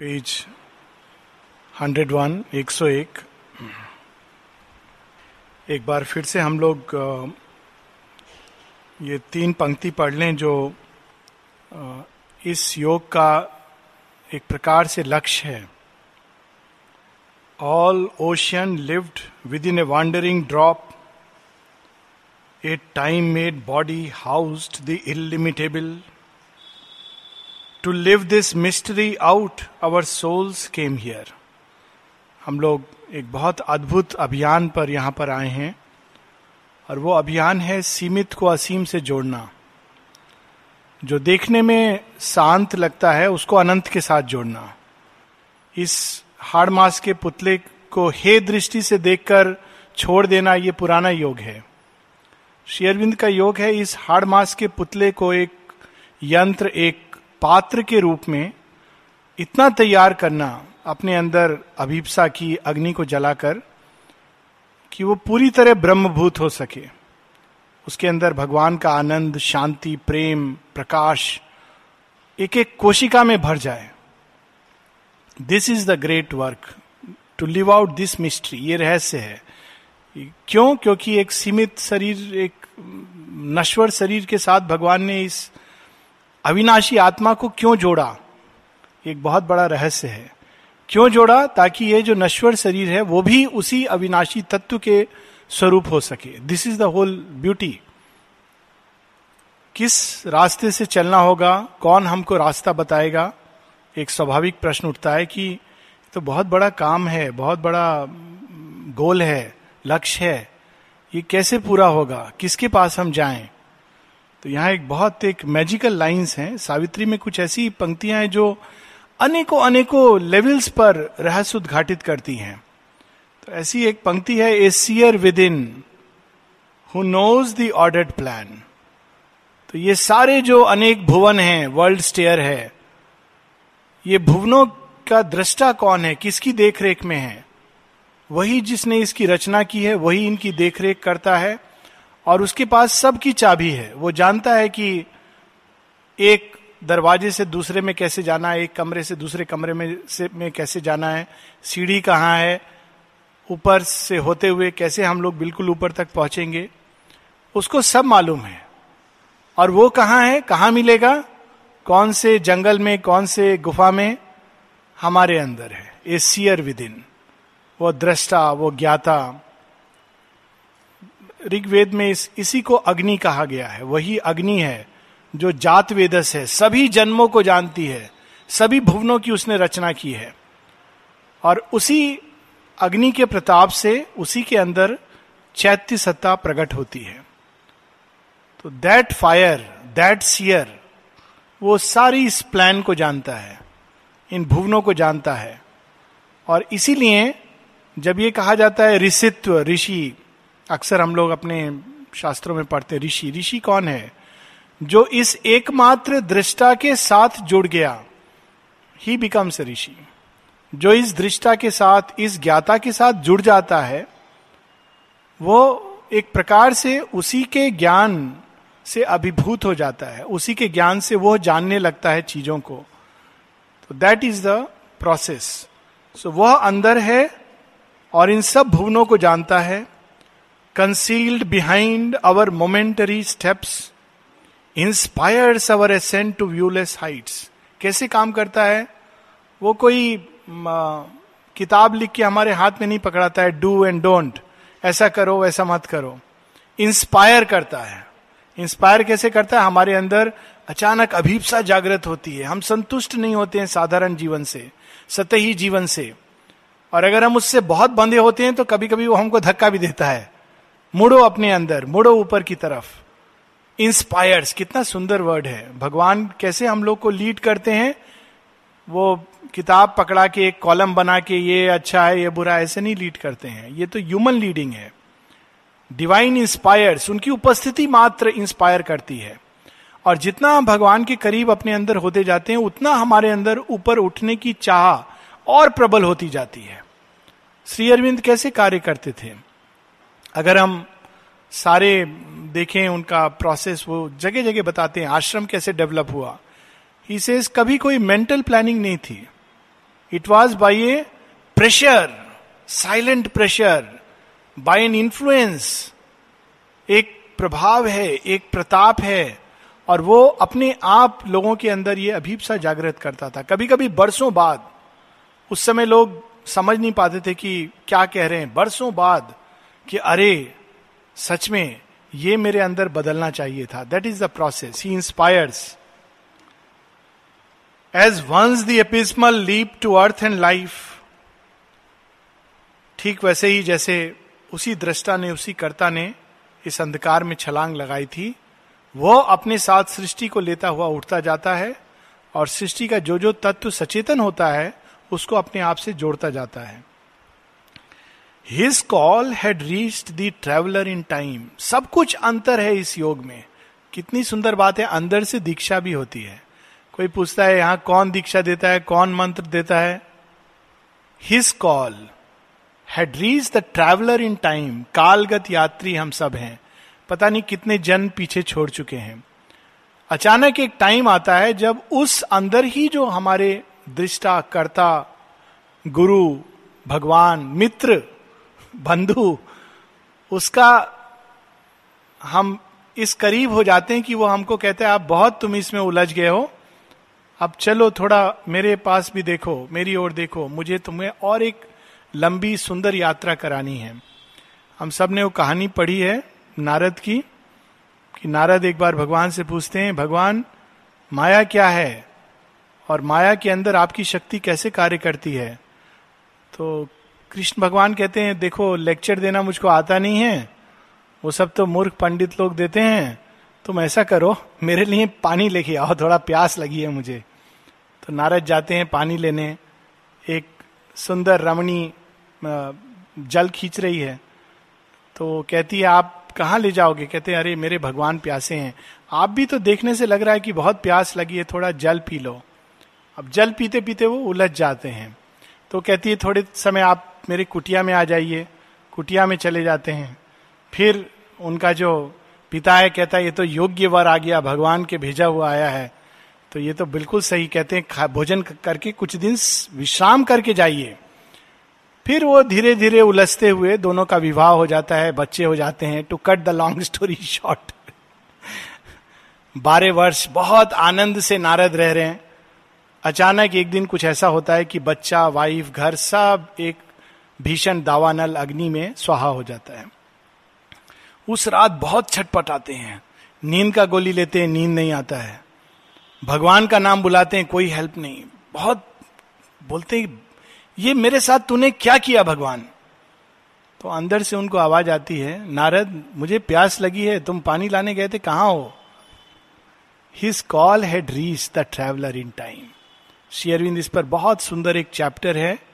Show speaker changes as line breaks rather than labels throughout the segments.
Page 101 101 एक बार फिर से हम लोग ये तीन पंक्ति पढ़ लें जो इस योग का एक प्रकार से लक्ष्य है। All ocean lived with in a wandering drop a time made body housed the illimitable to live this mystery out our souls came here हम लोग एक बहुत अद्भुत अभियान पर यहाँ पर आए हैं और वो अभियान है सीमित को असीम से जोड़ना। जो देखने में शांत लगता है, उसको अनंत के साथ जोड़ना। इस हाड़ मास के पुतले को हे दृष्टि से देखकर छोड़ देना ये पुराना योग है। शेयरविंद का योग है इस हाड़ मास के पुतले को एक यंत्र, एक पात्र के रूप में इतना तैयार करना, अपने अंदर अभिप्सा की अग्नि को जलाकर, कि वो पूरी तरह ब्रह्मभूत हो सके। उसके अंदर भगवान का आनंद, शांति, प्रेम, प्रकाश एक एक कोशिका में भर जाए। This is the great work to live out this mystery ये रहस्य है। क्यों? क्योंकि एक सीमित शरीर, एक नश्वर शरीर के साथ भगवान ने इस अविनाशी आत्मा को क्यों जोड़ा? एक बहुत बड़ा रहस्य है। क्यों जोड़ा? ताकि ये जो नश्वर शरीर है, वो भी उसी अविनाशी तत्व के स्वरूप हो सके। This is the whole beauty किस रास्ते से चलना होगा? कौन हमको रास्ता बताएगा? एक स्वाभाविक प्रश्न उठता है कि तो बहुत बड़ा काम है, बहुत बड़ा गोल है, लक्ष्य है। ये कैसे पूरा होगा? किसके पास हम जाएँ? तो यहाँ एक बहुत एक मैजिकल लाइंस हैं। सावित्री में कुछ ऐसी पंक्तियाँ हैं जो अनेकों अनेकों लेवल्स पर रहस्य उद्घाटित करती हैं। तो ऐसी एक पंक्ति है a seer with in who knows the ordered plan तो ये सारे जो अनेक भुवन हैं वर्ल्ड स्टेयर है, ये भुवनों का दृष्टा कौन है? किसकी देखरेख में है? वही जिसने इसकी रचना की है, वही इनकी देखरेख करता है। और उसके पास सबकी चाबी है। वो जानता है कि एक दरवाजे से दूसरे में कैसे जाना है, एक कमरे से दूसरे कमरे में से, में कैसे जाना है, सीढ़ी कहाँ है, ऊपर से होते हुए कैसे हम लोग बिल्कुल ऊपर तक पहुँचेंगे, उसको सब मालूम है। और वो कहाँ है, कहाँ मिलेगा, कौन से जंगल में, कौन से गुफा में, हमारे अंदर है। ए सियर विद इन वो दृष्टा, वो ज्ञाता ऋग्वेद में इस, इसी को अग्नि कहा गया है। वही अग्नि है जो जात वेदस है। सभी जन्मों को जानती है। सभी भुवनों की उसने रचना की है। और उसी अग्नि के प्रताप से उसी के अंदर चैत्य सत्ता प्रकट होती है। तो दैट फायर दैट सियर वो सारी इस प्लान को जानता है। इन भुवनों को जानता है। और इसीलिए जब ये कहा जाता है ऋषित्व, ऋषि अक्सर हम लोग अपने शास्त्रों में पढ़ते, ऋषि ऋषि कौन है? जो इस एकमात्र दृष्टा के साथ जुड़ गया ही बिकम्स ऋषि जो इस दृष्टा के साथ, इस ज्ञाता के साथ जुड़ जाता है, वो एक प्रकार से उसी के ज्ञान से अभिभूत हो जाता है, उसी के ज्ञान से वो जानने लगता है चीज़ों को। तो that is the process so वह अंदर है और इन सब भुवनों को जानता है। Concealed behind our momentary steps, inspires our ascent to viewless heights. कैसे काम करता है? वो कोई किताब लिख के हमारे हाथ में नहीं पकड़ाता है डू एंड डोंट ऐसा करो वैसा मत करो. इंस्पायर करता है. इंस्पायर कैसे करता है? हमारे अंदर अचानक अभीपसा जागृत होती है. हम संतुष्ट नहीं होते हैं साधारण जीवन से सतही जीवन से. और अगर हम उससे बहुत बंधे होते हैं तो कभी कभी वो हमको धक्का भी देता है. मुड़ो अपने अंदर, मुड़ो ऊपर की तरफ़। इंस्पायर्स कितना सुंदर वर्ड है। भगवान कैसे हम लोग को लीड करते हैं? वो किताब पकड़ा के, एक कॉलम बना के, ये अच्छा है, ये बुरा ऐसे नहीं लीड करते हैं। ये तो ह्यूमन लीडिंग है। डिवाइन इंस्पायर्स उनकी उपस्थिति मात्र इंस्पायर करती है। और जितना हम भगवान के करीब अपने अंदर होते जाते हैं, उतना हमारे अंदर ऊपर उठने की चाह और प्रबल होती जाती है। श्री अरविंद कैसे कार्य करते थे? अगर हम सारे देखें उनका प्रोसेस वो जगह जगह बताते हैं, आश्रम कैसे डेवलप हुआ। ही सेज कभी कोई मेंटल प्लानिंग नहीं थी। It was by a pressure silent pressure by an influence एक प्रभाव है, एक प्रताप है, और वो अपने आप लोगों के अंदर ये अभीपसा जागृत करता था। कभी कभी बरसों बाद, उस समय लोग समझ नहीं पाते थे कि क्या कह रहे हैं। बरसों बाद कि अरे, सच में ये मेरे अंदर बदलना चाहिए था। That is the process he inspires as once the abysmal leap to earth and life ठीक वैसे ही जैसे उसी दृष्टा ने, उसी कर्ता ने इस अंधकार में छलांग लगाई थी, वो अपने साथ सृष्टि को लेता हुआ उठता जाता है और सृष्टि का जो जो तत्व सचेतन होता है, उसको अपने आप से जोड़ता जाता है। His call had reached the traveller in time सब कुछ अंतर है इस योग में। कितनी सुंदर बात है, अंदर से दीक्षा भी होती है। कोई पूछता है, यहाँ कौन दीक्षा देता है? कौन मंत्र देता है? His call had reach the traveller in time कालगत यात्री हम सब हैं। पता नहीं कितने जन पीछे छोड़ चुके हैं। अचानक एक टाइम आता है जब उस अंदर ही जो हमारे दृष्टा, कर्ता, गुरु, भगवान, मित्र बंधु, उसका हम इस करीब हो जाते हैं कि वो हमको कहते हैं, आप बहुत तुम इसमें उलझ गए हो। अब चलो थोड़ा मेरे पास भी देखो, मेरी ओर देखो। मुझे तुम्हें और एक लंबी सुंदर यात्रा करानी है। हम सबने वो कहानी पढ़ी है, नारद की, कि नारद एक बार भगवान से पूछते हैं, भगवान, माया क्या है? और माया के अंदर आपकी शक्ति कैसे कार्य करती है? तो कृष्ण भगवान कहते हैं, देखो, लेक्चर देना मुझको आता नहीं है। वो सब तो मूर्ख पंडित लोग देते हैं। तुम ऐसा करो, मेरे लिए पानी लेके आओ, थोड़ा प्यास लगी है मुझे। तो नारद जाते हैं पानी लेने। एक सुंदर रमणी जल खींच रही है। तो कहती है, आप कहाँ ले जाओगे? कहते हैं, अरे, मेरे भगवान प्यासे हैं। आप भी तो देखने से लग रहा है कि बहुत प्यास लगी है, थोड़ा जल पी लो। अब जल पीते पीते वो उलझ जाते हैं। तो कहती है, थोड़े समय आप मेरी कुटिया में आ जाइए, कुटिया में चले जाते हैं। फिर उनका जो पिता है कहता है, ये तो योग्य वर आ गया, भगवान के भेजा हुआ आया है। तो ये तो बिल्कुल सही कहते हैं भोजन करके कुछ दिन विश्राम करके जाइए। फिर वो धीरे धीरे उलझते हुए दोनों का विवाह हो जाता है, बच्चे हो जाते हैं। To cut the long story short बारह वर्ष, बहुत आनंद से नारद रह रहे हैं। अचानक एक दिन कुछ ऐसा होता है कि बच्चा वाइफ घर सब एक भीषण दावानल अग्नि में स्वाहा हो जाता है। उस रात बहुत छटपट आते हैं। नींद का गोली लेते हैं, नींद नहीं आता है। भगवान का नाम बुलाते हैं, कोई हेल्प नहीं। बहुत बोलते हैं, ये मेरे साथ तूने क्या किया भगवान? तो अंदर से उनको आवाज़ आती है, नारद, मुझे प्यास लगी है, तुम पानी लाने गए थे, कहाँ हो? His call had reach the traveller in time शेयरविंद इस पर बहुत सुंदर एक चैप्टर है।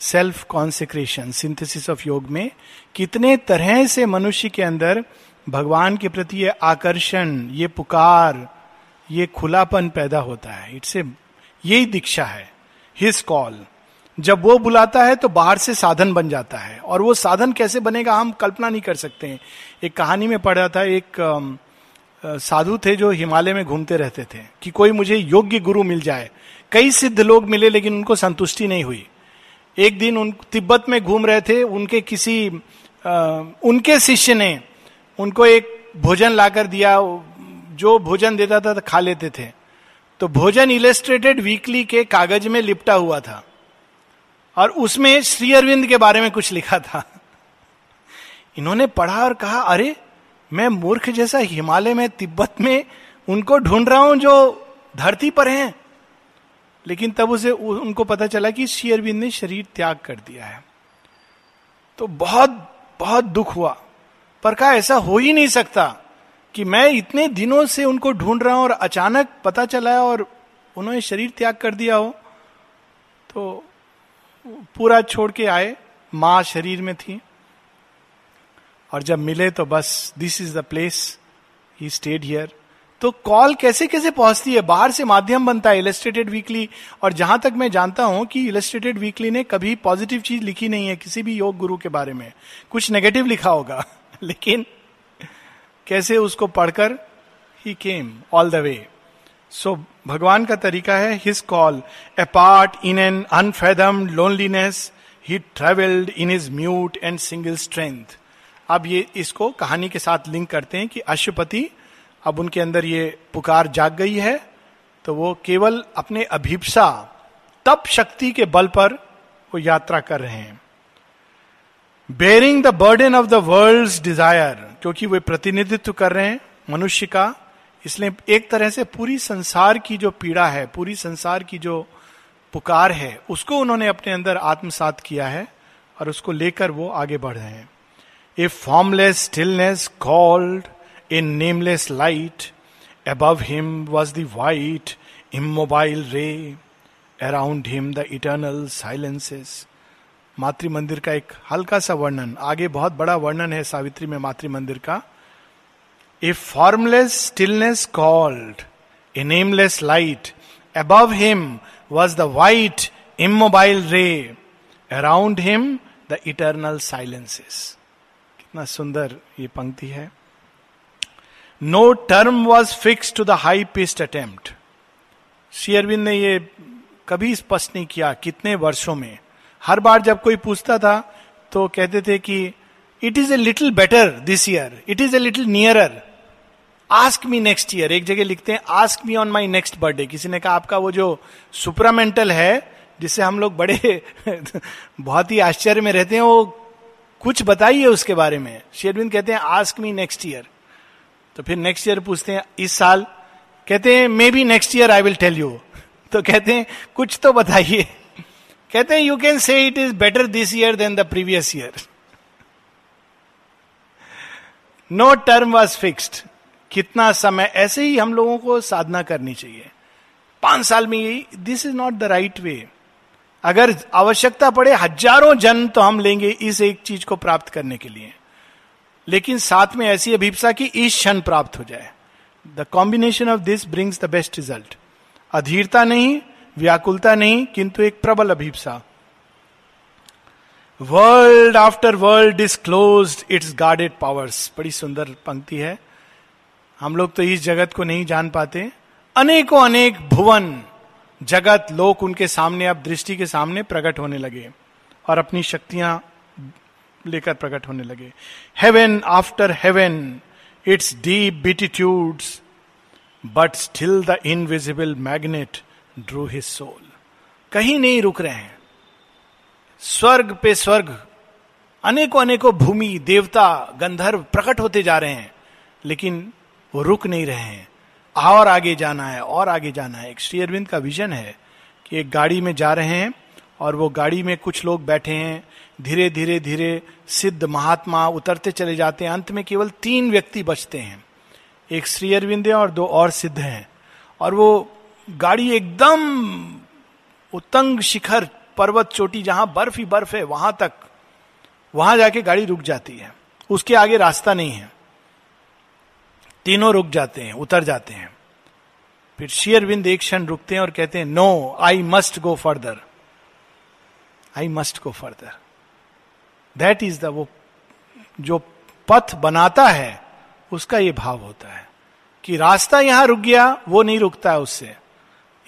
सेल्फ कॉन्सेक्रेशन सिंथेसिस ऑफ़ योग में, कितने तरह से मनुष्य के अंदर भगवान के प्रति ये आकर्षण, ये पुकार, ये खुलापन पैदा होता है। इट्स ए यही दीक्षा है हिज कॉल जब वो बुलाता है तो बाहर से साधन बन जाता है। और वो साधन कैसे बनेगा हम कल्पना नहीं कर सकते हैं। एक कहानी में पढ़ा था एक साधु थे जो हिमालय में घूमते रहते थे कि कोई मुझे योग्य गुरु मिल जाए। कई सिद्ध लोग मिले लेकिन उनको संतुष्टि नहीं हुई। एक दिन उन तिब्बत में घूम रहे थे उनके किसी आ, उनके शिष्य ने उनको एक भोजन लाकर दिया जो भोजन देता था तो खा लेते थे। तो भोजन इलेस्ट्रेटेड वीकली के कागज़ में लिपटा हुआ था। और उसमें श्री अरविंद के बारे में कुछ लिखा था। इन्होंने पढ़ा और कहा अरे मैं मूर्ख जैसा हिमालय में तिब्बत में उनको ढूंढ रहा हूँ जो धरती पर हैं। लेकिन तब उसे उनको पता चला कि श्री अरविंद ने शरीर त्याग कर दिया है। तो बहुत बहुत दुख हुआ। पर कहा, ऐसा हो ही नहीं सकता कि मैं इतने दिनों से उनको ढूंढ रहा हूँ और अचानक पता चला है और उन्होंने शरीर त्याग कर दिया हो। तो पूरा छोड़ के आए, माँ शरीर में थी। और जब मिले तो बस this is the place he stayed here तो कॉल कैसे कैसे पहुँचती है? बाहर से माध्यम बनता है इलेस्ट्रेटेड वीकली और जहाँ तक मैं जानता हूँ कि इलेस्ट्रेटेड वीकली ने कभी पॉजिटिव चीज़ लिखी नहीं है, किसी भी योग गुरु के बारे में। कुछ नेगेटिव लिखा होगा। लेकिन कैसे उसको पढ़कर ही केम ऑल द वे सो भगवान का तरीका है his call apart in an unfathomed loneliness he travelled in his mute and single strength अब ये, इसको कहानी के साथ लिंक करते हैं कि अशुपति अब उनके अंदर ये पुकार जाग गई है तो वो केवल अपने अभिप्सा, तप शक्ति के बल पर वो यात्रा कर रहे हैं। Bearing the burden of the world desire क्योंकि वे प्रतिनिधित्व कर रहे हैं मनुष्य का, इसलिए एक तरह से पूरी संसार की जो पीड़ा है, पूरी संसार की जो पुकार है, उसको उन्होंने अपने अंदर आत्मसात किया है और उसको लेकर वो आगे बढ़ रहे हैं। A formless stillness called in nameless light above him was the white immobile ray around him the eternal silences Matrimandir का एक हल्का सा वर्णन। आगे बहुत बड़ा वर्णन है सावित्री में मातृ मंदिर का। A formless stillness called a nameless light above him was the white immobile ray around him the eternal silences कितना सुंदर ये पंक्ति है। No term was fix to the highest attempt शेयरविंद ने ये कभी स्पष्ट नहीं किया कितने वर्षों में। हर बार जब कोई पूछता था तो कहते थे कि it is a little better this year it is a little nearer ask me next year एक जगह लिखते हैं ask me on my next birthday किसी ने कहा, आपका वो जो सुपरामेंटल है जिससे हम लोग बड़े बहुत ही आश्चर्य में रहते हैं, वो कुछ बताइए उसके बारे में. शेरविंद कहते हैं आस्क मी नेक्स्ट ईयर तो फिर नेक्स्ट ईयर पूछते हैं, इस साल? कहते हैं maybe next year I will tell you तो कहते हैं, कुछ तो बताइए। कहते हैं you can say it is better this year than the previous year no term was fixed कितना समय, ऐसे ही हम लोगों को साधना करनी चाहिए। पाँच साल में यही this is not the right way अगर आवश्यकता पड़े, हज़ारों जन्म तो हम लेंगे इस एक चीज़ को प्राप्त करने के लिए। लेकिन साथ में ऐसी अभिप्सा की इस क्षण प्राप्त हो जाए। The combination of this brings the best result अधीरता नहीं, व्याकुलता नहीं, किंतु एक प्रबल अभिप्सा। World after world disclose its guarded powers बड़ी सुंदर पंक्ति है। हम लोग तो इस जगत को नहीं जान पाते। अनेकों अनेक भुवन जगत लोक उनके सामने, अब दृष्टि के सामने प्रकट होने लगे। और अपनी शक्तियाँ लेकर प्रकट होने लगे। Heaven after heaven its deep beatitudes but still the invisible magnet drew his soul कहीं नहीं रुक रहे हैं। स्वर्ग पे स्वर्ग अनेकों अनेकों भूमि, देवता, गंधर्व प्रकट होते जा रहे हैं, लेकिन वो रुक नहीं रहे हैं। और आगे जाना है, और आगे जाना है। एक श्री अरविंद का विजन है कि एक गाड़ी में जा रहे हैं और वो गाड़ी में कुछ लोग बैठे हैं धीरे धीरे धीरे सिद्ध महात्मा उतरते चले जाते हैं। अंत में केवल तीन व्यक्ति बचते हैं। एक श्री अरविंद है और दो और सिद्ध हैं। और वो गाड़ी एकदम उत्तंग शिखर पर्वत चोटी जहाँ बर्फ़ ही बर्फ़ है, वहाँ तक, वहाँ जाके गाड़ी रुक जाती है। उसके आगे रास्ता नहीं है। तीनों रुक जाते हैं, उतर जाते हैं। फिर शेयर विंद एक क्षण रुकते हैं और कहते हैं no I must go further I must go further that is the वो, जो पथ बनाता है, उसका ये भाव होता है कि रास्ता यहाँ रुक गया, वो नहीं रुकता है उससे।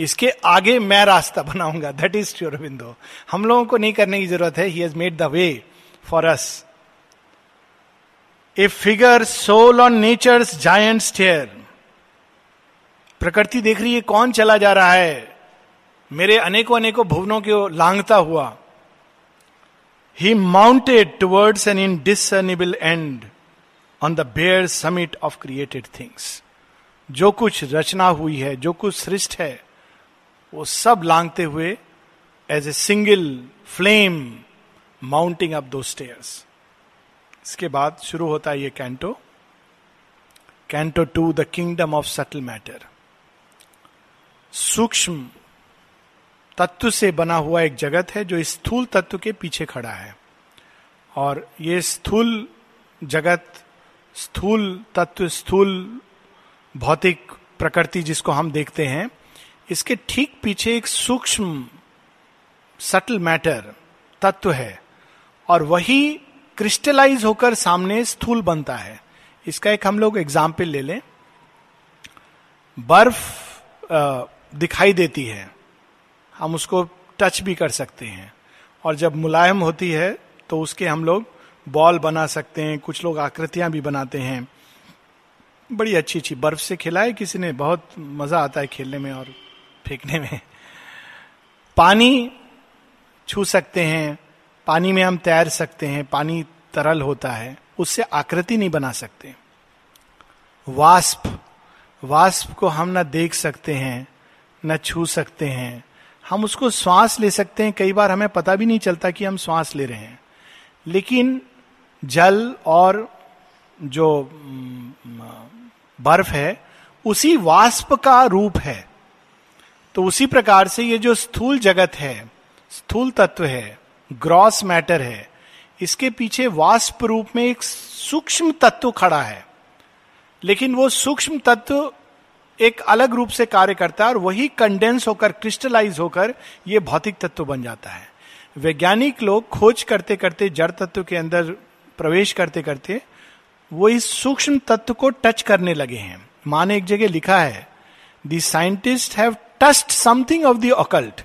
इसके आगे मैं रास्ता बनाऊँगा। दैट इज़ श्योरविंदो हम लोगों को नहीं करने की ज़रूरत है। He has made the way for us a figure soul on nature giant stair प्रकृति देख रही है, कौन चला जा रहा है? मेरे अनेकों अनेकों भुवनों को लांगता हुआ। He mounted towards an indiscernible and on the bare summit of created things जो कुछ रचना हुई है, जो कुछ सृष्ट है, वो सब लांगते हुए as a single flame mounting up those stairs इसके बाद शुरू होता है ये canto canto two the kingdom of subtle matter सूक्ष्म तत्व से बना हुआ एक जगत है जो स्थूल तत्व के पीछे खड़ा है। और ये स्थूल जगत, स्थूल तत्व, स्थूल भौतिक प्रकृति जिसको हम देखते हैं, इसके ठीक पीछे एक सूक्ष्म, सटल मैटर, तत्व है। और वही क्रिस्टलाइज होकर सामने स्थूल बनता है। इसका एक हम लोग एग्ज़ाम्पल ले लें। बर्फ़ दिखाई देती है। हम उसको टच भी कर सकते हैं। और जब मुलायम होती है तो उसके हम लोग बॉल बना सकते हैं, कुछ लोग आकृतियाँ भी बनाते हैं। बड़ी अच्छी अच्छी बर्फ़ से खिलाए किसी ने, बहुत मज़ा आता है खेलने में और फेंकने में। पानी छू सकते हैं, पानी में हम तैर सकते हैं, पानी तरल होता है, उससे आकृति नहीं बना सकते। वास्प वास्प को हम ना देख सकते हैं, न छू सकते हैं। हम उसको श्वास ले सकते हैं। कई बार हमें पता भी नहीं चलता कि हम श्वास ले रहे हैं। लेकिन जल और जो बर्फ़ है, उसी वाष्प का रूप है। तो उसी प्रकार से ये जो स्थूल जगत है, स्थूल तत्व है, ग्रॉस मैटर है, इसके पीछे वाष्प रूप में एक सूक्ष्म तत्व खड़ा है। लेकिन वो सूक्ष्म तत्व एक अलग रूप से कार्य करता है और वही कंडेंस होकर क्रिस्टलाइज होकर ये भौतिक तत्व बन जाता है। वैज्ञानिक लोग खोज करते करते जड़ तत्व के अंदर प्रवेश करते करते वो इस सूक्ष्म तत्व को टच करने लगे हैं। माँ ने एक जगह लिखा है the scientist have touched something of the occult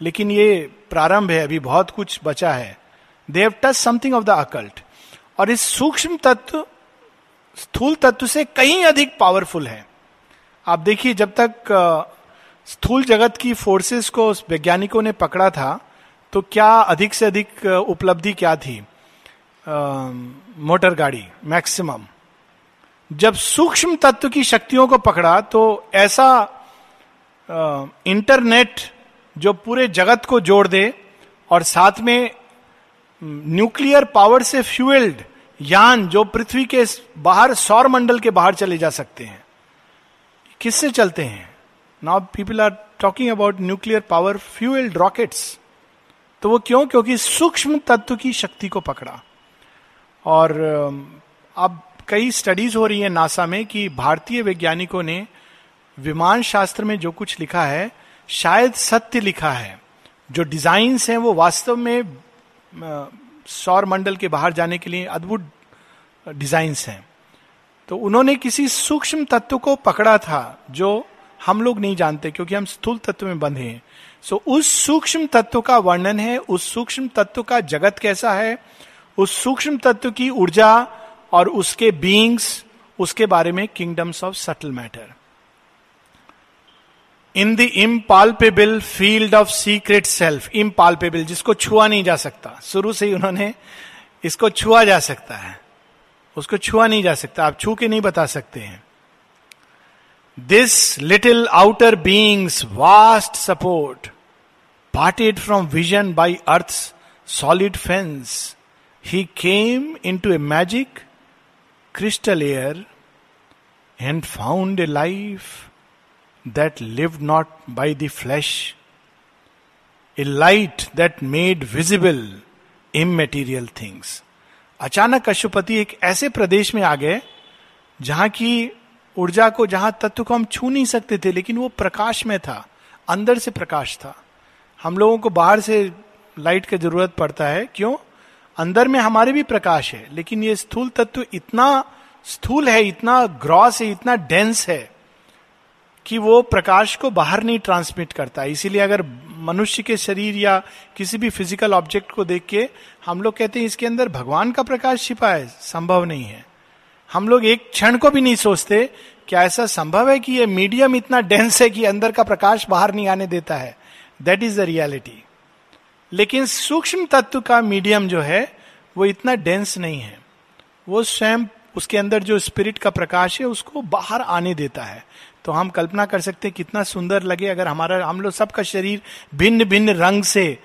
लेकिन ये प्रारंभ है, अभी बहुत कुछ बचा है। They have touch something of the occult और इस सूक्ष्म तत्व, स्थूल तत्व से कहीं अधिक पावरफुल है। आप देखिए, जब तक स्थूल जगत की फोर्सेस को उस वैज्ञानिकों ने पकड़ा था तो क्या अधिक से अधिक उपलब्धि क्या थी? मोटर गाड़ी मैक्सिमम जब सूक्ष्म तत्व की शक्तियों को पकड़ा तो ऐसा इंटरनेट जो पूरे जगत को जोड़ दे और साथ में न्यूक्लियर पावर से फ्यूएल्ड यान जो पृथ्वी के बाहर सौर मंडल के बाहर चले जा सकते हैं। किससे चलते हैं? Now people are talking about nuclear power fuelled rockets तो वो क्यों? क्योंकि सूक्ष्म तत्व की शक्ति को पकड़ा। और अब कई स्टडीज़ हो रही है नासा में कि भारतीय वैज्ञानिकों ने विमान शास्त्र में जो कुछ लिखा है, शायद सत्य लिखा है। जो डिजाइन्स हैं वो वास्तव में सौर मंडल के बाहर जाने के लिए अद्भुत डिजाइन्स हैं। तो उन्होंने किसी सूक्ष्म तत्व को पकड़ा था, जो हम लोग नहीं जानते, क्योंकि हम स्थूल तत्व में बंधे हैं। सो उस सूक्ष्म तत्व का वर्णन है, उस सूक्ष्म तत्व का जगत कैसा है? उस सूक्ष्म तत्व की ऊर्जा और उसके बींग्स उसके बारे में kingdoms of subtle matter in the impalpable field of secret self impalpable जिसको छुआ नहीं जा सकता। शुरू से ही उन्होंने इसको छुआ जा सकता है। उसको छुआ नहीं जा सकता। आप छू के नहीं बता सकते हैं। This little outer beings vast support parted from vision by earth solid fence he came into a magic crystal air and found a life that live not by the flesh a light that made visible immaterial things अचानक अशुपति एक ऐसे प्रदेश में आ गए, जहाँ की ऊर्जा को, जहाँ तत्व को हम छू नहीं सकते थे, लेकिन वो प्रकाश में था, अंदर से प्रकाश था। हम लोगों को बाहर से लाइट की ज़रूरत पड़ता है। क्यों? अंदर में हमारे भी प्रकाश है, लेकिन ये स्थूल तत्व इतना स्थूल है, इतना ग्रॉस है, इतना डेंस है कि वो प्रकाश को बाहर नहीं ट्रांसमिट करता। इसीलिए अगर मनुष्य के शरीर या किसी भी फ़िज़िकल ऑब्जेक्ट को देख के हम लोग कहते हैं, इसके अंदर भगवान का प्रकाश छिपा है, संभव नहीं है। हम लोग एक क्षण को भी नहीं सोचते क्या ऐसा संभव है कि ये मीडियम इतना डेंस है कि अंदर का प्रकाश बाहर नहीं आने देता है। दैट इज़ द रियलिटी लेकिन सूक्ष्म तत्व का मीडियम जो है, वो इतना डेंस नहीं है। वो स्वयं उसके अंदर जो स्पिरिट का प्रकाश है, उसको बाहर आने देता है। तो हम कल्पना कर सकते हैं कितना सुंदर लगे अगर हमारा, हम लोग सबका शरीर भिन्न भिन्न रंग से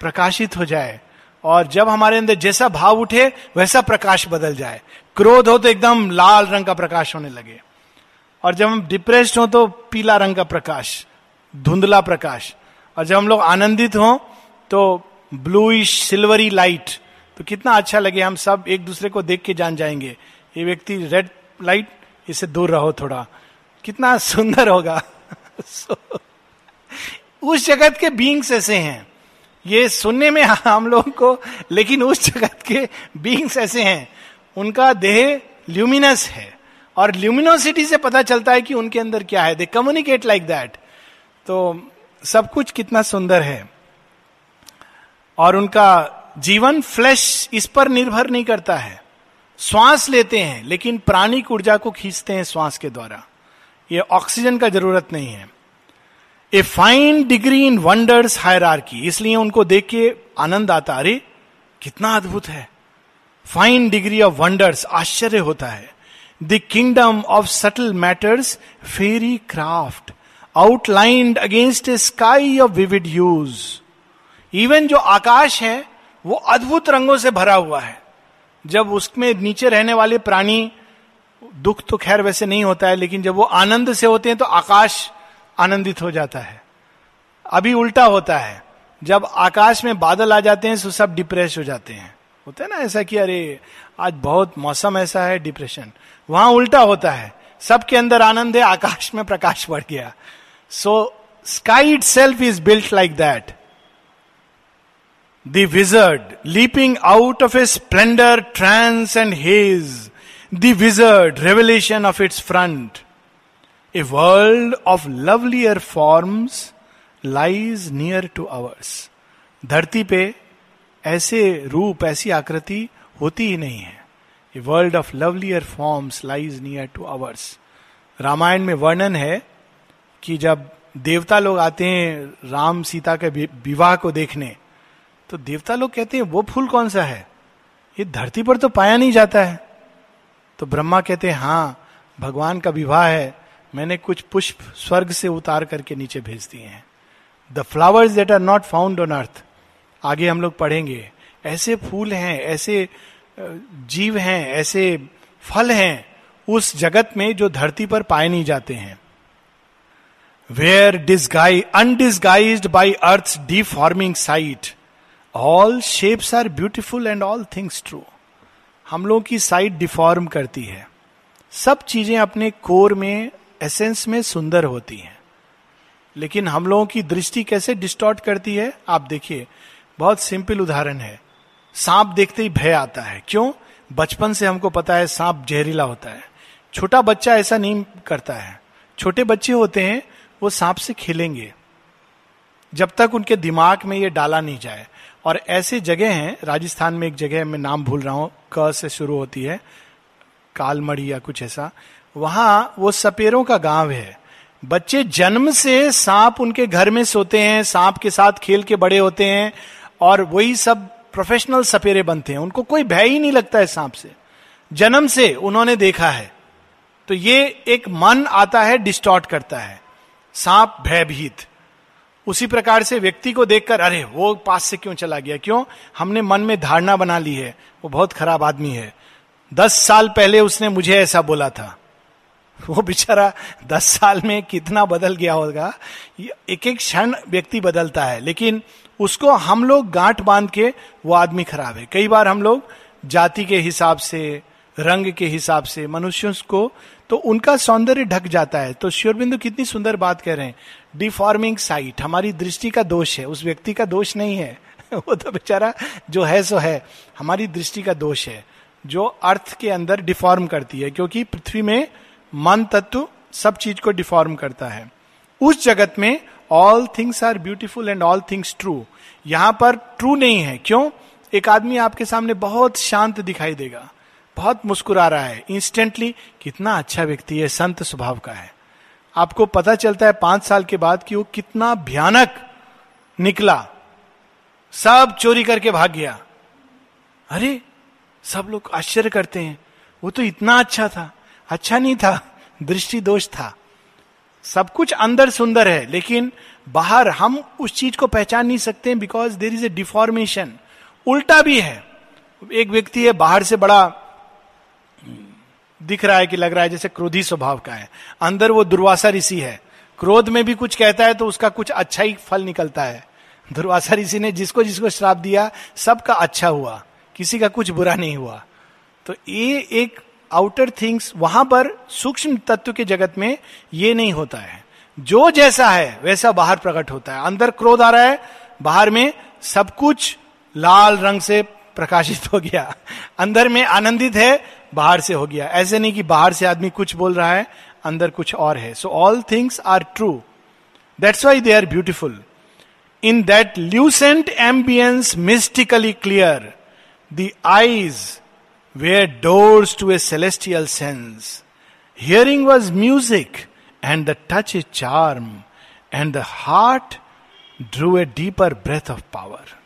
प्रकाशित हो जाए। और जब हमारे अंदर जैसा भाव उठे, वैसा प्रकाश बदल जाए। क्रोध हो तो एकदम लाल रंग का प्रकाश होने लगे। और जब हम डिप्रेस्ड हो तो पीला रंग का प्रकाश, धुंधला प्रकाश। और जब हम लोग आनंदित हों तो ब्लूइश सिल्वरी लाइट तो कितना अच्छा लगे हम सब एक दूसरे को देख के जान जाएँगे। ये व्यक्ति रेड लाइट इससे दूर रहो थोड़ा। कितना सुंदर होगा। So, उस जगत के बींग्स ऐसे हैं। ये सुनने में हम लोगों को लेकिन उस जगत के बींग्स ऐसे हैं। उनका देह ल्यूमिनस है। और ल्यूमिनोसिटी से पता चलता है कि उनके अंदर क्या है। दे कम्युनिकेट लाइक दैट तो सब कुछ कितना सुंदर है। और उनका जीवन फ्लैश इस पर निर्भर नहीं करता है। श्वास लेते हैं लेकिन प्राणिक ऊर्जा को खींचते हैं श्वास के द्वारा। ये ऑक्सीजन का ज़रूरत नहीं है। A fine degree in wonders की इसलिए उनको देख के आनंद आता, अरे, कितना अद्भुत है। फाइन डिग्री ऑफ़ वंडर्स आश्चर्य होता है। The kingdom of subtle matters fairy craft outlined against a sky of vivid hues even जो आकाश है, वो अद्भुत रंगों से भरा हुआ है। जब उसमें नीचे रहने वाले प्राणी दुख तो खैर वैसे नहीं होता है, लेकिन जब वो आनंद से होते हैं तो आकाश आनंदित हो जाता है। अभी उल्टा होता है। जब आकाश में बादल आ जाते हैं तो सब डिप्रेस हो जाते हैं। होता है ना ऐसा कि अरे, आज बहुत मौसम ऐसा है डिप्रेशन वहाँ उल्टा होता है। सबके अंदर आनंद है, आकाश में प्रकाश बढ़ गया। So sky itself is built like that wizard leaping out of a splendour trance and haze the wizard revelation of its front a world of lovelier forms lies near to ours धरती पे ऐसे रूप, ऐसी आकृति होती ही नहीं है। A world of lovelier forms lies near to ours Ramayana में वर्णन है कि जब देवता लोग आते हैं राम सीता के विवाह को देखने तो देवता लोग कहते हैं, वो फूल कौन सा है? ये धरती पर तो पाया नहीं जाता है। तो ब्रह्मा कहते हैं हाँ भगवान का विवाह है। मैंने कुछ पुष्प स्वर्ग से उतार करके नीचे भेज दिए हैं। The flowers that are not found on earth आगे हम लोग पढ़ेंगे, ऐसे फूल हैं, ऐसे जीव हैं, ऐसे फल हैं उस जगत में जो धरती पर पाए नहीं जाते हैं। Where disguise undisguised by earth deforming sight all shapes are beautiful and all things true हम लोगों की साइट डिफॉर्म करती है। सब चीज़ें अपने कोर में, एसेंस में सुंदर होती हैं। लेकिन हम लोगों की दृष्टि कैसे डिस्टॉर्ट करती है, आप देखिए, बहुत सिंपल उदाहरण है। सांप देखते ही भय आता है। क्यों? बचपन से हमको पता है सांप जहरीला होता है। छोटा बच्चा ऐसा नहीं करता है। छोटे बच्चे होते हैं, वो सांप से खेलेंगे। जब तक उनके दिमाग में ये डाला नहीं जाए और ऐसे जगह हैं, राजस्थान में एक जगह मैं नाम भूल रहा हूँ, क से शुरू होती है कालमड़ी या कुछ ऐसा। वहाँ वो सपेरों का गाँव है। बच्चे जन्म से सांप उनके घर में सोते हैं, सांप के साथ खेल के बड़े होते हैं और वही सब प्रोफेशनल सपेरे बनते हैं। उनको कोई भय ही नहीं लगता है सांप से। जन्म से उन्होंने देखा है। तो ये एक मन आता है, डिस्टॉर्ट करता है। सांप भयभीत। उसी प्रकार से व्यक्ति को देखकर, अरे, वो पास से क्यों चला गया? क्यों? हमने मन में धारणा बना ली है। वो बहुत खराब आदमी है। दस साल पहले उसने मुझे ऐसा बोला था। वो बेचारा दस साल में कितना बदल गया होगा? एक एक क्षण व्यक्ति बदलता है। लेकिन उसको हम लोग गांठ बाँध के, वो आदमी खराब है। कई बार हम लोग जाति के हिसाब से, रंग के हिसाब से, मनुष्यों को तो उनका सौंदर्य ढक जाता है। तो श्योरबिंदु कितनी सुंदर बात कह रहे हैं। डिफॉर्मिंग साइट हमारी दृष्टि का दोष है। उस व्यक्ति का दोष नहीं है। वो तो बेचारा जो है, सो है। हमारी दृष्टि का दोष है, जो अर्थ के अंदर डिफॉर्म करती है, क्योंकि पृथ्वी में मन, तत्व सब चीज़ को डिफॉर्म करता है। उस जगत में all things are beautiful and all things true यहाँ पर ट्रू नहीं है। क्यों? एक आदमी आपके सामने बहुत शांत दिखाई देगा। बहुत मुस्कुरा रहा है। इंस्टेंटली कितना अच्छा व्यक्ति है, संत स्वभाव का है। आपको पता चलता है पाँच साल के बाद कि वो कितना भयानक निकला। सब चोरी करके भाग गया। अरे, सब लोग आश्चर्य करते हैं। वो तो इतना अच्छा था। अच्छा नहीं था, दृष्टि दोष था। सब कुछ अंदर सुंदर है, लेकिन बाहर हम उस चीज़ को पहचान नहीं सकते because there is a deformation उल्टा भी है। एक व्यक्ति है, बाहर से बड़ा दिख रहा है कि लग रहा है जैसे क्रोधी स्वभाव का है। अंदर वो दुर्वासा ऋषि है। क्रोध में भी कुछ कहता है तो उसका कुछ अच्छा ही फल निकलता है। दुर्वासा ऋषि ने जिसको जिसको श्राप दिया, सबका अच्छा हुआ। किसी का कुछ बुरा नहीं हुआ। तो ये एक आउटर थिंग्स वहाँ पर सूक्ष्म तत्व के जगत में ये नहीं होता है। जो जैसा है, वैसा बाहर प्रकट होता है। अंदर क्रोध आ रहा है, बाहर में सब कुछ लाल रंग से प्रकाशित हो गया। अंदर में आनंदित है बाहर से हो गया। ऐसे नहीं कि बाहर से आदमी कुछ बोल रहा है, अंदर कुछ और है। So all things are true that's why they are beautiful in that lucent ambiance mystically clear the eyes were doors to a celestial sense hearing was music and the touch a charm and the heart drew a deeper breath of power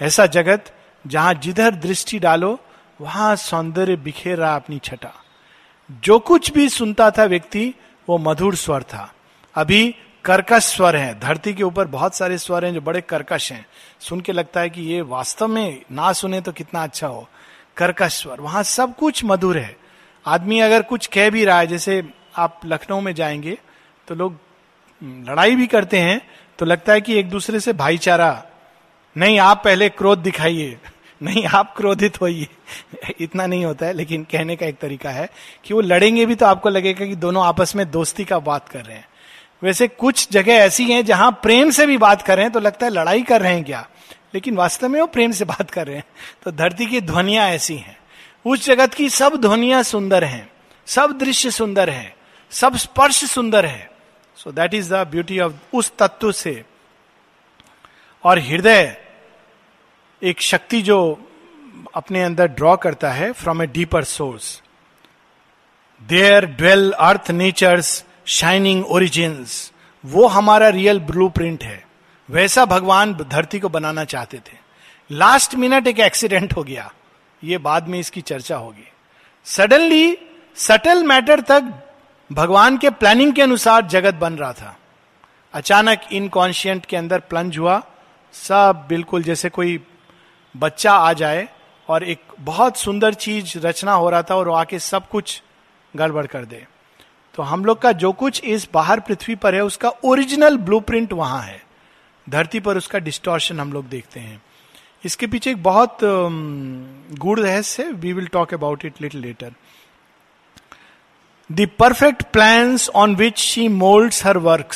ऐसा जगत, जहाँ जिधर दृष्टि डालो वहाँ सौंदर्य बिखेर रहा अपनी छटा। जो कुछ भी सुनता था व्यक्ति, वो मधुर स्वर था। अभी कर्कश स्वर है। धरती के ऊपर बहुत सारे स्वर हैं जो बड़े कर्कश हैं। सुन के लगता है कि ये वास्तव में ना सुने तो कितना अच्छा हो। कर्कश स्वर। वहाँ सब कुछ मधुर है। आदमी अगर कुछ कह भी रहा है, जैसे आप लखनऊ में जाएँगे तो लोग लड़ाई भी करते हैं तो लगता है कि एक दूसरे से भाईचारा, नहीं, आप पहले क्रोध दिखाइए। नहीं, आप क्रोधित होइए। इतना नहीं होता है, लेकिन कहने का एक तरीका है कि वो लड़ेंगे भी तो आपको लगेगा कि दोनों आपस में दोस्ती का बात कर रहे हैं। वैसे कुछ जगह ऐसी हैं जहाँ प्रेम से भी बात कर रहे हैं तो लगता है लड़ाई कर रहे हैं क्या? लेकिन वास्तव में वो प्रेम से बात कर रहे हैं। तो धरती की ध्वनिया ऐसी हैं। उस जगत की सब ध्वनिया सुंदर हैं, सब दृश्य सुंदर है, सब स्पर्श सुंदर है। So that is the beauty of उस तत्व से। और हृदय एक शक्ति जो अपने अंदर ड्रॉ करता है from a deeper source there dwell earth nature's shining origins वो हमारा रियल ब्लू प्रिंट है। वैसा भगवान धरती को बनाना चाहते थे। लास्ट मिनट एक एक्सीडेंट हो गया। ये बाद में इसकी चर्चा होगी। सडनली सटल मैटर तक भगवान के प्लानिंग के अनुसार जगत बन रहा था। अचानक इनकॉन्शियंट के अंदर प्लंज हुआ। सब बिल्कुल जैसे कोई बच्चा आ जाए और एक बहुत सुंदर चीज़ रचना हो रहा था और आके सब कुछ गड़बड़ कर दे। तो हम लोग का जो कुछ इस बाहर पृथ्वी पर है, उसका ओरिजिनल ब्लूप्रिंट वहाँ है। धरती पर उसका डिस्टोर्शन हम लोग देखते हैं। इसके पीछे एक बहुत गुड़ रहस्य we will talk about it little later the perfect plan on which she moulds her work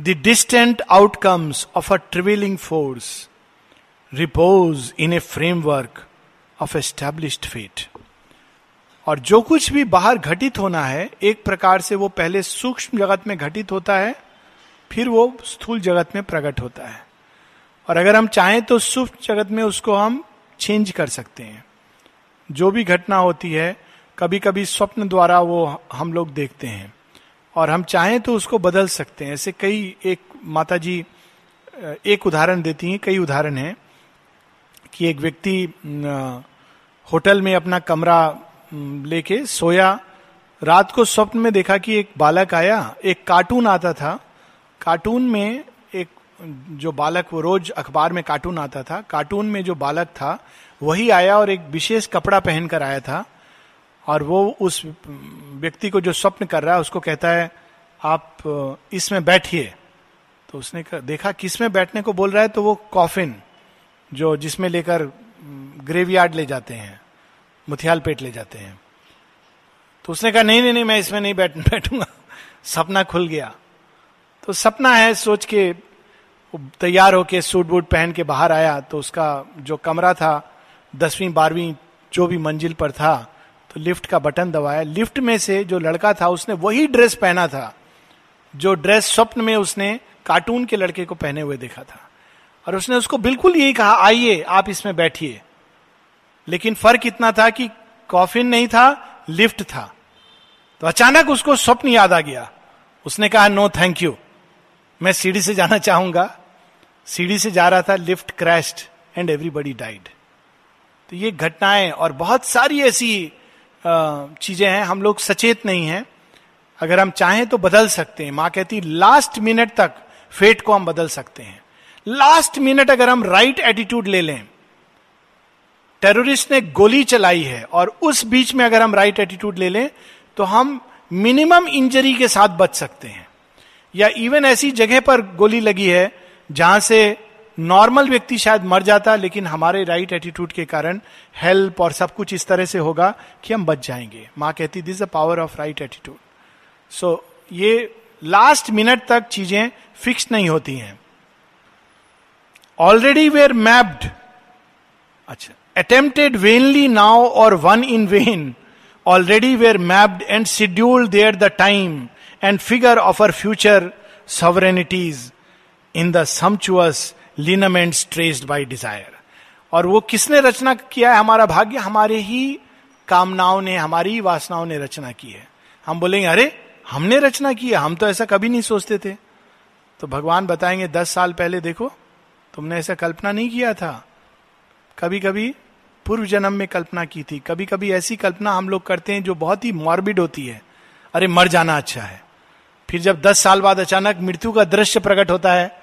the distant outcomes of a travelling force repose in a framework of established fate और जो कुछ भी बाहर घटित होना है, एक प्रकार से वो पहले सूक्ष्म जगत में घटित होता है, फिर वो स्थूल जगत में प्रकट होता है। और अगर हम चाहें तो सूक्ष्म जगत में उसको हम चेंज कर सकते हैं। जो भी घटना होती है कभी कभी स्वप्न द्वारा वो हम लोग देखते हैं। और हम चाहें तो उसको बदल सकते हैं। ऐसे कई एक माता जी एक उदाहरण देती हैं, कई उदाहरण हैं। कि एक व्यक्ति होटल में अपना कमरा लेके सोया। रात को स्वप्न में देखा कि एक बालक आया, एक कार्टून आता था। कार्टून में एक, जो बालक वो रोज अखबार में कार्टून आता था, कार्टून में जो बालक था, वही आया और एक विशेष कपड़ा पहनकर आया था। और वो उस, व्यक्ति को जो स्वप्न कर रहा है, उसको कहता है, आप, इसमें बैठिए। तो उसने देखा, किसमें बैठने को बोल रहा है? तो वो कॉफिन। जो जिसमें लेकर ग्रेवयार्ड ले जाते हैं, मुथियाल पेट ले जाते हैं। तो उसने कहा, नहीं नहीं नहीं, मैं इसमें नहीं बैठ, बैठूँगा। सपना खुल गया। तो सपना है, सोच के तैयार होके सूट बूट पहन के बाहर आया तो उसका जो कमरा था, दसवीं, बारहवीं, जो भी मंजिल पर था तो लिफ्ट का बटन दबाया। लिफ्ट में से जो लड़का था, उसने वही ड्रेस पहना था, जो ड्रेस स्वप्न में उसने कार्टून के लड़के को पहने हुए देखा था। और उसने उसको बिल्कुल यही कहा, आइए, आप इसमें बैठिए. लेकिन फ़र्क इतना था कि कॉफिन नहीं था लिफ्ट था। तो अचानक उसको स्वप्न याद आ गया। उसने कहा नो थैंक यू मैं सीढ़ी से जाना चाहूँगा. सीढ़ी से जा रहा था lift crashed and everybody died तो ये घटनाएँ और बहुत सारी ऐसी चीज़ें हैं, हम लोग सचेत नहीं हैं। अगर हम चाहें तो बदल सकते हैं। माँ कहती लास्ट मिनट तक फेट को हम बदल सकते हैं। लास्ट मिनट अगर हम राइट right एटीट्यूड ले लें टेररिस्ट ने गोली चलाई है और उस बीच में अगर हम राइट right एटीट्यूड ले लें तो हम मिनिमम इंजरी के साथ बच सकते हैं। या इवन ऐसी जगह पर गोली लगी है, जहाँ से नॉर्मल व्यक्ति शायद मर जाता, लेकिन हमारे राइट एटीट्यूड के कारण हेल्प और सब कुछ इस तरह से होगा कि हम बच जाएँगे। माँ कहती this the power of right attitude so ये लास्ट मिनट तक चीज़ें फिक्स नहीं होती हैं। ऑलरेडी वेयर मैप्ड अच्छा। Attempted vainly now or won in vain already were mapped and scheduled there the time and figure of our future sovereignties in the sumptuous lineaments traced by desire और वो किसने रचना किया है? हमारा भाग्य हमारे ही कामनाओं ने हमारी ही वासनाओं ने रचना की है। हम बोलेंगे अरे हमने रचना की है। हम तो ऐसा कभी नहीं सोचते थे। तो भगवान बताएँगे दस साल पहले देखो तुमने ऐसा कल्पना नहीं किया था? कभी कभी पूर्व जन्म में कल्पना की थी। कभी कभी ऐसी कल्पना हम लोग करते हैं जो बहुत ही मॉर्बिड होती है। अरे, मर जाना अच्छा है। फिर जब दस साल बाद अचानक मृत्यु का दृश्य प्रकट होता है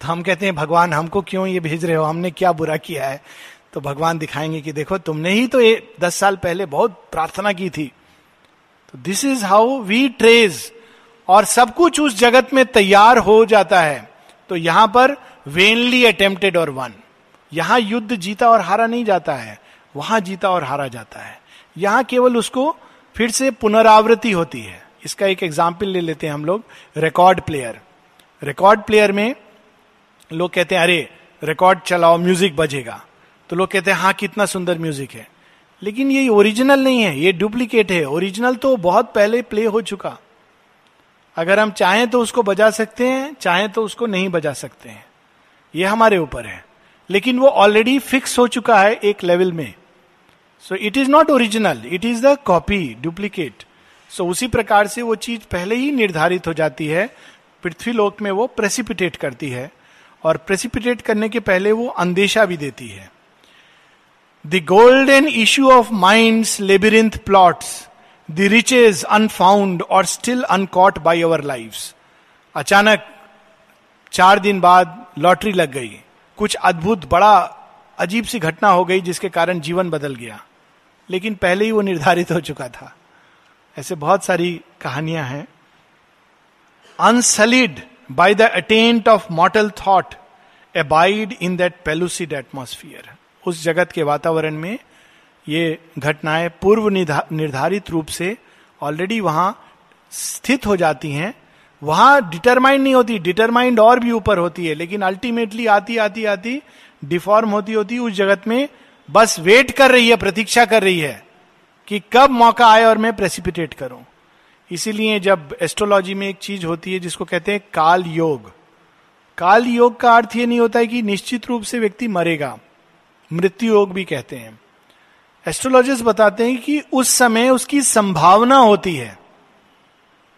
तो हम कहते हैं, भगवान, हमको क्यों ये भेज रहे हो? हमने क्या बुरा किया है? तो भगवान दिखाएँगे कि देखो, तुमने ही तो ये दस साल पहले बहुत प्रार्थना की थी। तो this is how we trace और सब कुछ उस जगत में तैयार हो जाता है। तो यहाँ पर वेनली अटेम्प्टेड और वन यहाँ युद्ध जीता और हारा नहीं जाता है, वहाँ जीता और हारा जाता है। यहाँ केवल उसको फिर से पुनरावृत्ति होती है। इसका एक एग्ज़ाम्पल ले लेते हैं हम लोग रिकॉर्ड प्लेयर रिकॉर्ड प्लेयर में लोग कहते हैं, अरे रिकॉर्ड चलाओ म्यूज़िक बजेगा। तो लोग कहते हैं हाँ कितना सुंदर म्यूज़िक है। लेकिन ये ओरिजिनल नहीं है, ये डुप्लीकेट है। ओरिजिनल तो बहुत पहले प्ले हो चुका। अगर हम चाहें तो उसको बजा सकते हैं, चाहें तो उसको नहीं बजा सकते हैं। ये हमारे ऊपर है। लेकिन वो ऑलरेडी फिक्स हो चुका है एक लेवल में। So it is not original it is the copy duplicate so उसी प्रकार से वो चीज़ पहले ही निर्धारित हो जाती है, पृथ्वी लोक में वो प्रेसिपिटेट करती है, और प्रेसिपिटेट करने के पहले वो अंदेशा भी देती है। The golden issue of mind labyrinth plots the riches unfound or still uncaught by our life अचानक चार दिन बाद लॉटरी लग गई। कुछ अद्भुत, बड़ा, अजीब सी घटना हो गई जिसके कारण जीवन बदल गया। लेकिन पहले ही वो निर्धारित हो चुका था। ऐसे बहुत सारी कहानियाँ हैं। Unsullied by the attempt of mortal thought abide in that pellucid atmosphere उस जगत के वातावरण में ये घटनाएँ पूर्व निर्धारित रूप से ऑलरेडी वहाँ स्थित हो जाती हैं। वहाँ डिटरमाइंड नहीं होती डिटरमाइंड और भी ऊपर होती है, लेकिन अल्टीमेटली आती आती आती डिफॉर्म होती होती, उस जगत में बस वेट कर रही है, प्रतीक्षा कर रही है कि कब मौका आए और मैं प्रेसिपिटेट करूँ। इसीलिए जब एस्ट्रोलॉजी में एक चीज़ होती है जिसको कहते हैं काल योग। काल योग का अर्थ ये नहीं होता है कि निश्चित रूप से व्यक्ति मरेगा। मृत्यु योग भी कहते हैं। एस्ट्रोलॉजिस्ट बताते हैं कि उस समय उसकी संभावना होती है।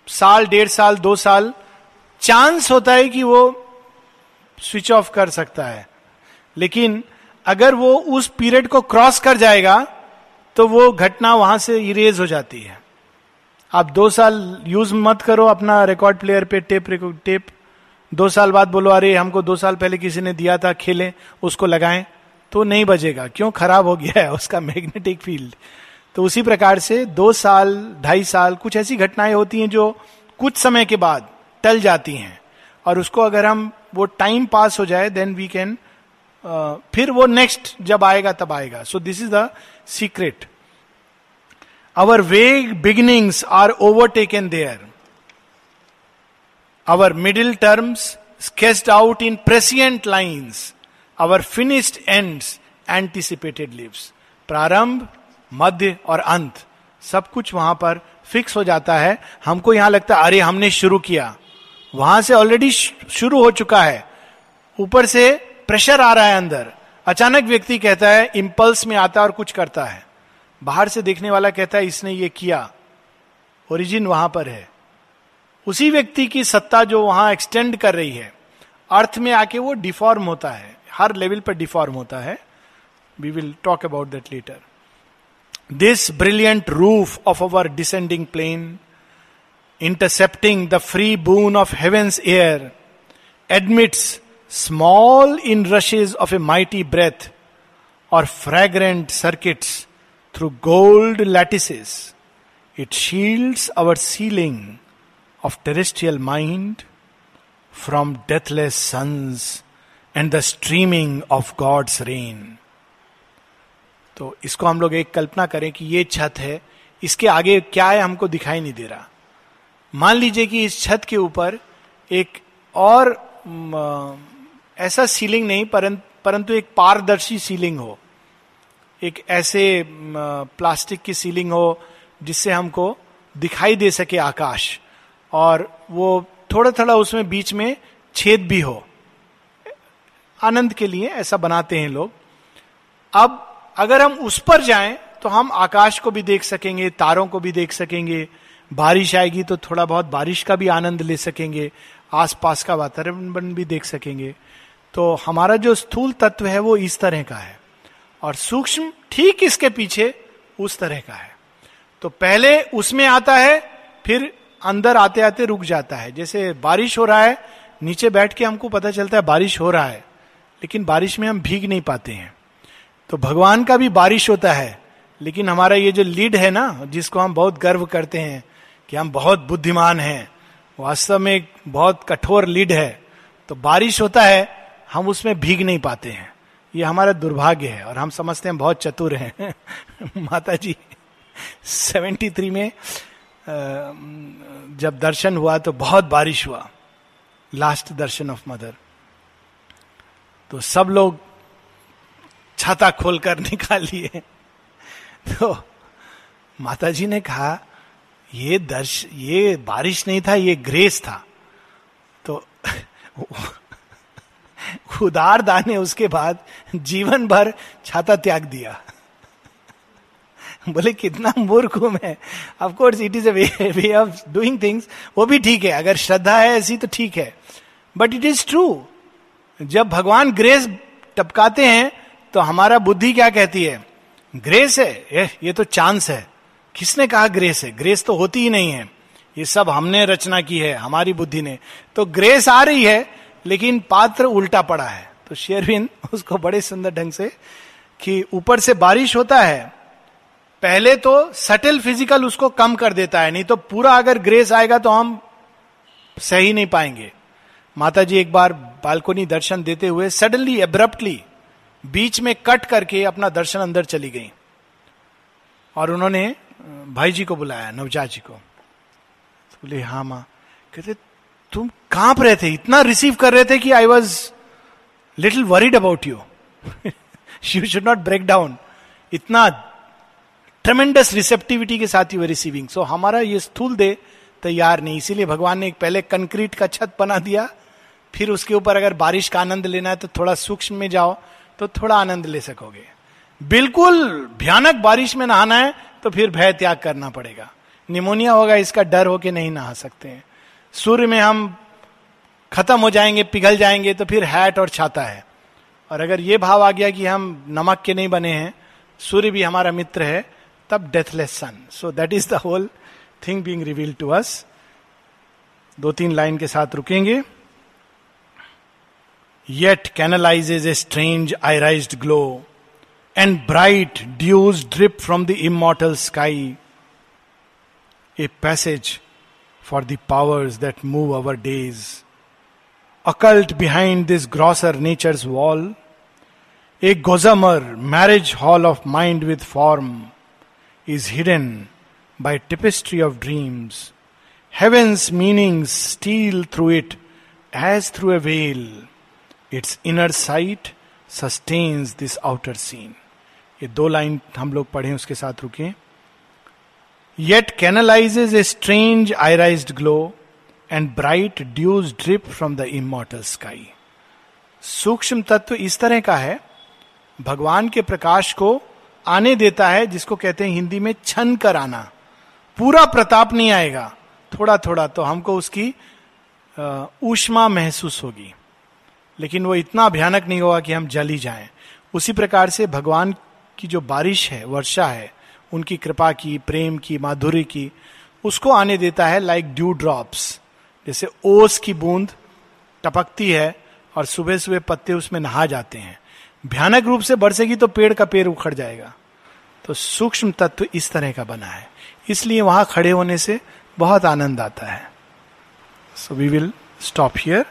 साल, डेढ़ साल, दो साल चांस होता है कि वो स्विच ऑफ़ कर सकता है। लेकिन अगर वो उस पीरियड को क्रॉस कर जाएगा तो वो घटना वहाँ से इरेज हो जाती है। आप दो साल यूज़ मत करो अपना रिकॉर्ड प्लेयर पे टेप टेप दो साल बाद बोलो, अरे, हमको दो साल पहले किसी ने दिया था, खेलें, उसको लगाएँ। तो नहीं बजेगा। क्यों? खराब हो गया है उसका मैग्नेटिक फ़ील्ड तो उसी प्रकार से दो साल, ढाई साल कुछ ऐसी घटनाएँ होती हैं जो कुछ समय के बाद टल जाती हैं। और उसको अगर हम, वो टाइम पास हो जाए देन वी कैन फिर वो नेक्स्ट जब आएगा, तब आएगा। So this is the secret our vague beginnings are overtaken there our middle terms sketched out in prescient lines our finished ends anticipated lives प्रारंभ मध्य और अंत, सब कुछ वहाँ पर फिक्स हो जाता है। हमको यहाँ लगता है, अरे हमने शुरू किया। वहाँ से ऑलरेडी शुरू हो चुका है। ऊपर से प्रेशर आ रहा है अंदर। अचानक व्यक्ति कहता है इंपल्स में आता है और कुछ करता है। बाहर से देखने वाला कहता है, इसने ये किया। ओरिजिन वहाँ पर है। उसी व्यक्ति की सत्ता जो वहाँ एक्सटेंड कर रही है, अर्थ में आके वो डिफॉर्म होता है। हर लेवल पर डिफॉर्म होता है। We will talk about that later This brilliant roof of our descending plane, intercepting the free boon of heaven's air, admits small inrushes of a mighty breath or fragrant circuits through gold lattices. It shields our ceiling of terrestrial mind from deathless suns and the streaming of God's rain. तो इसको हम लोग एक कल्पना करें कि ये छत है, इसके आगे क्या है हमको दिखाई नहीं दे रहा। मान लीजिए कि इस छत के ऊपर एक और ऐसा सीलिंग नहीं, परंतु एक पारदर्शी सीलिंग हो। एक ऐसे प्लास्टिक की सीलिंग हो, जिससे हमको दिखाई दे सके आकाश। और वो थोड़ा थोड़ा उसमें बीच में छेद भी हो। आनंद के लिए ऐसा बनाते हैं लोग। अब अगर हम उस पर जाएँ तो हम आकाश को भी देख सकेंगे, तारों को भी देख सकेंगे। बारिश आएगी तो थोड़ा बहुत बारिश का भी आनंद ले सकेंगे, आसपास का वातावरण भी देख सकेंगे। तो हमारा जो स्थूल तत्व है, वो इस तरह का है। और सूक्ष्म ठीक इसके पीछे उस तरह का है। तो पहले उसमें आता है, फिर अंदर आते आते रुक जाता है। जैसे बारिश हो रहा है, नीचे बैठ के हमको पता चलता है बारिश हो रहा है, लेकिन बारिश में हम भीग नहीं पाते हैं। तो भगवान का भी बारिश होता है, लेकिन हमारा ये जो लीड है ना, जिसको हम बहुत गर्व करते हैं कि हम बहुत बुद्धिमान हैं, वास्तव में एक बहुत कठोर लीड है तो बारिश होता है, हम उसमें भीग नहीं पाते हैं। ये हमारा दुर्भाग्य है और हम समझते हैं बहुत चतुर हैं। माता जी सेवेंटी थ्री में जब दर्शन हुआ तो बहुत बारिश हुआ, लास्ट दर्शन ऑफ़ मदर। तो सब लोग छाता खोलकर निकाल लिए तो माता जी ने कहा, ये दर्श, ये बारिश नहीं था, ये ग्रेस था। तो उदार दाने, उसके बाद जीवन भर छाता त्याग दिया। बोले, कितना मूर्ख हूँ मैं। Of course it is way of doing things वो भी ठीक है, अगर श्रद्धा है ऐसी तो ठीक है। बट इट इज़ ट्रू जब भगवान ग्रेस टपकाते हैं तो हमारा बुद्धि क्या कहती है? ग्रेस है। ये तो चांस है। किसने कहा ग्रेस है? ग्रेस तो होती ही नहीं है। ये सब हमने रचना की है, हमारी बुद्धि ने। तो ग्रेस आ रही है, लेकिन पात्र उल्टा पड़ा है। तो शेरविन उसको बड़े सुंदर ढंग से कि ऊपर से बारिश होता है, पहले तो सटल फ़िज़िकल उसको कम कर देता है, नहीं तो पूरा अगर ग्रेस आएगा तो हम सही नहीं पाएँगे। माता जी एक बार बालकोनी दर्शन देते हुए सडनली एब्रप्टली बीच में कट करके अपना दर्शन अंदर चली गई। और उन्होंने भाई जी को बुलाया, नवजात जी को। तो बोले हाँ माँ। कहते, तुम काँप रहे थे इतना रिसीव कर रहे थे कि I was little worried about you you should not break down इतना ट्रमेंडस रिसेप्टिविटी के साथ यू रिसीविंग सो हमारा ये स्थूल दे तैयार नहीं। इसीलिए भगवान ने एक पहले कंक्रीट का छत बना दिया। फिर उसके ऊपर अगर बारिश का आनंद लेना है तो थोड़ा सूक्ष्म में जाओ। तो थोड़ा आनंद ले सकोगे। बिल्कुल भयानक बारिश में नहाना है तो फिर भय त्याग करना पड़ेगा। निमोनिया होगा, इसका डर हो के नहीं नहा सकते हैं। सूर्य में हम खत्म हो जाएँगे, पिघल जाएँगे तो फिर हैट और छाता है। और अगर ये भाव आ गया कि हम नमक के नहीं बने हैं, सूर्य भी हमारा मित्र है, तब deathless sun so that is the whole thing being reveal to us दो तीन लाइन के साथ रुकेंगे। yet canalizes a strange irised glow, and bright dews drip from the immortal sky. A passage for the powers that move our days. Occult behind this grosser nature's wall, a gossamer marriage hall of mind with form is hidden by tapestry of dreams. Heaven's meanings steal through it as through a veil. Its inner sight sustains this outer scene ये दो line हम लोग पढ़े, उसके साथ रुके। Yet canalises a strange irised glow and bright dews drip from the immortal sky सूक्ष्म तत्व इस तरह का है, भगवान के प्रकाश को आने देता है, जिसको कहते हैं हिंदी में छन कर आना पूरा प्रताप नहीं आएगा। थोड़ा थोड़ा तो हमको उसकी ऊष्मा महसूस होगी। लेकिन वो इतना भयानक नहीं होगा कि हम जल ही जाएँ। उसी प्रकार से भगवान की जो बारिश है, वर्षा है, उनकी कृपा की, प्रेम की, माधुर्य की, उसको आने देता है लाइक ड्यू ड्रॉप्स जैसे ओस की बूंद टपकती है और सुबह सुबह पत्ते उसमें नहा जाते हैं। भयानक रूप से बरसेगी तो पेड़ का पेड़ उखड़ जाएगा। तो सूक्ष्म तत्व इस तरह का बना है। इसलिए वहाँ खड़े होने से बहुत आनंद आता है। So we will stop here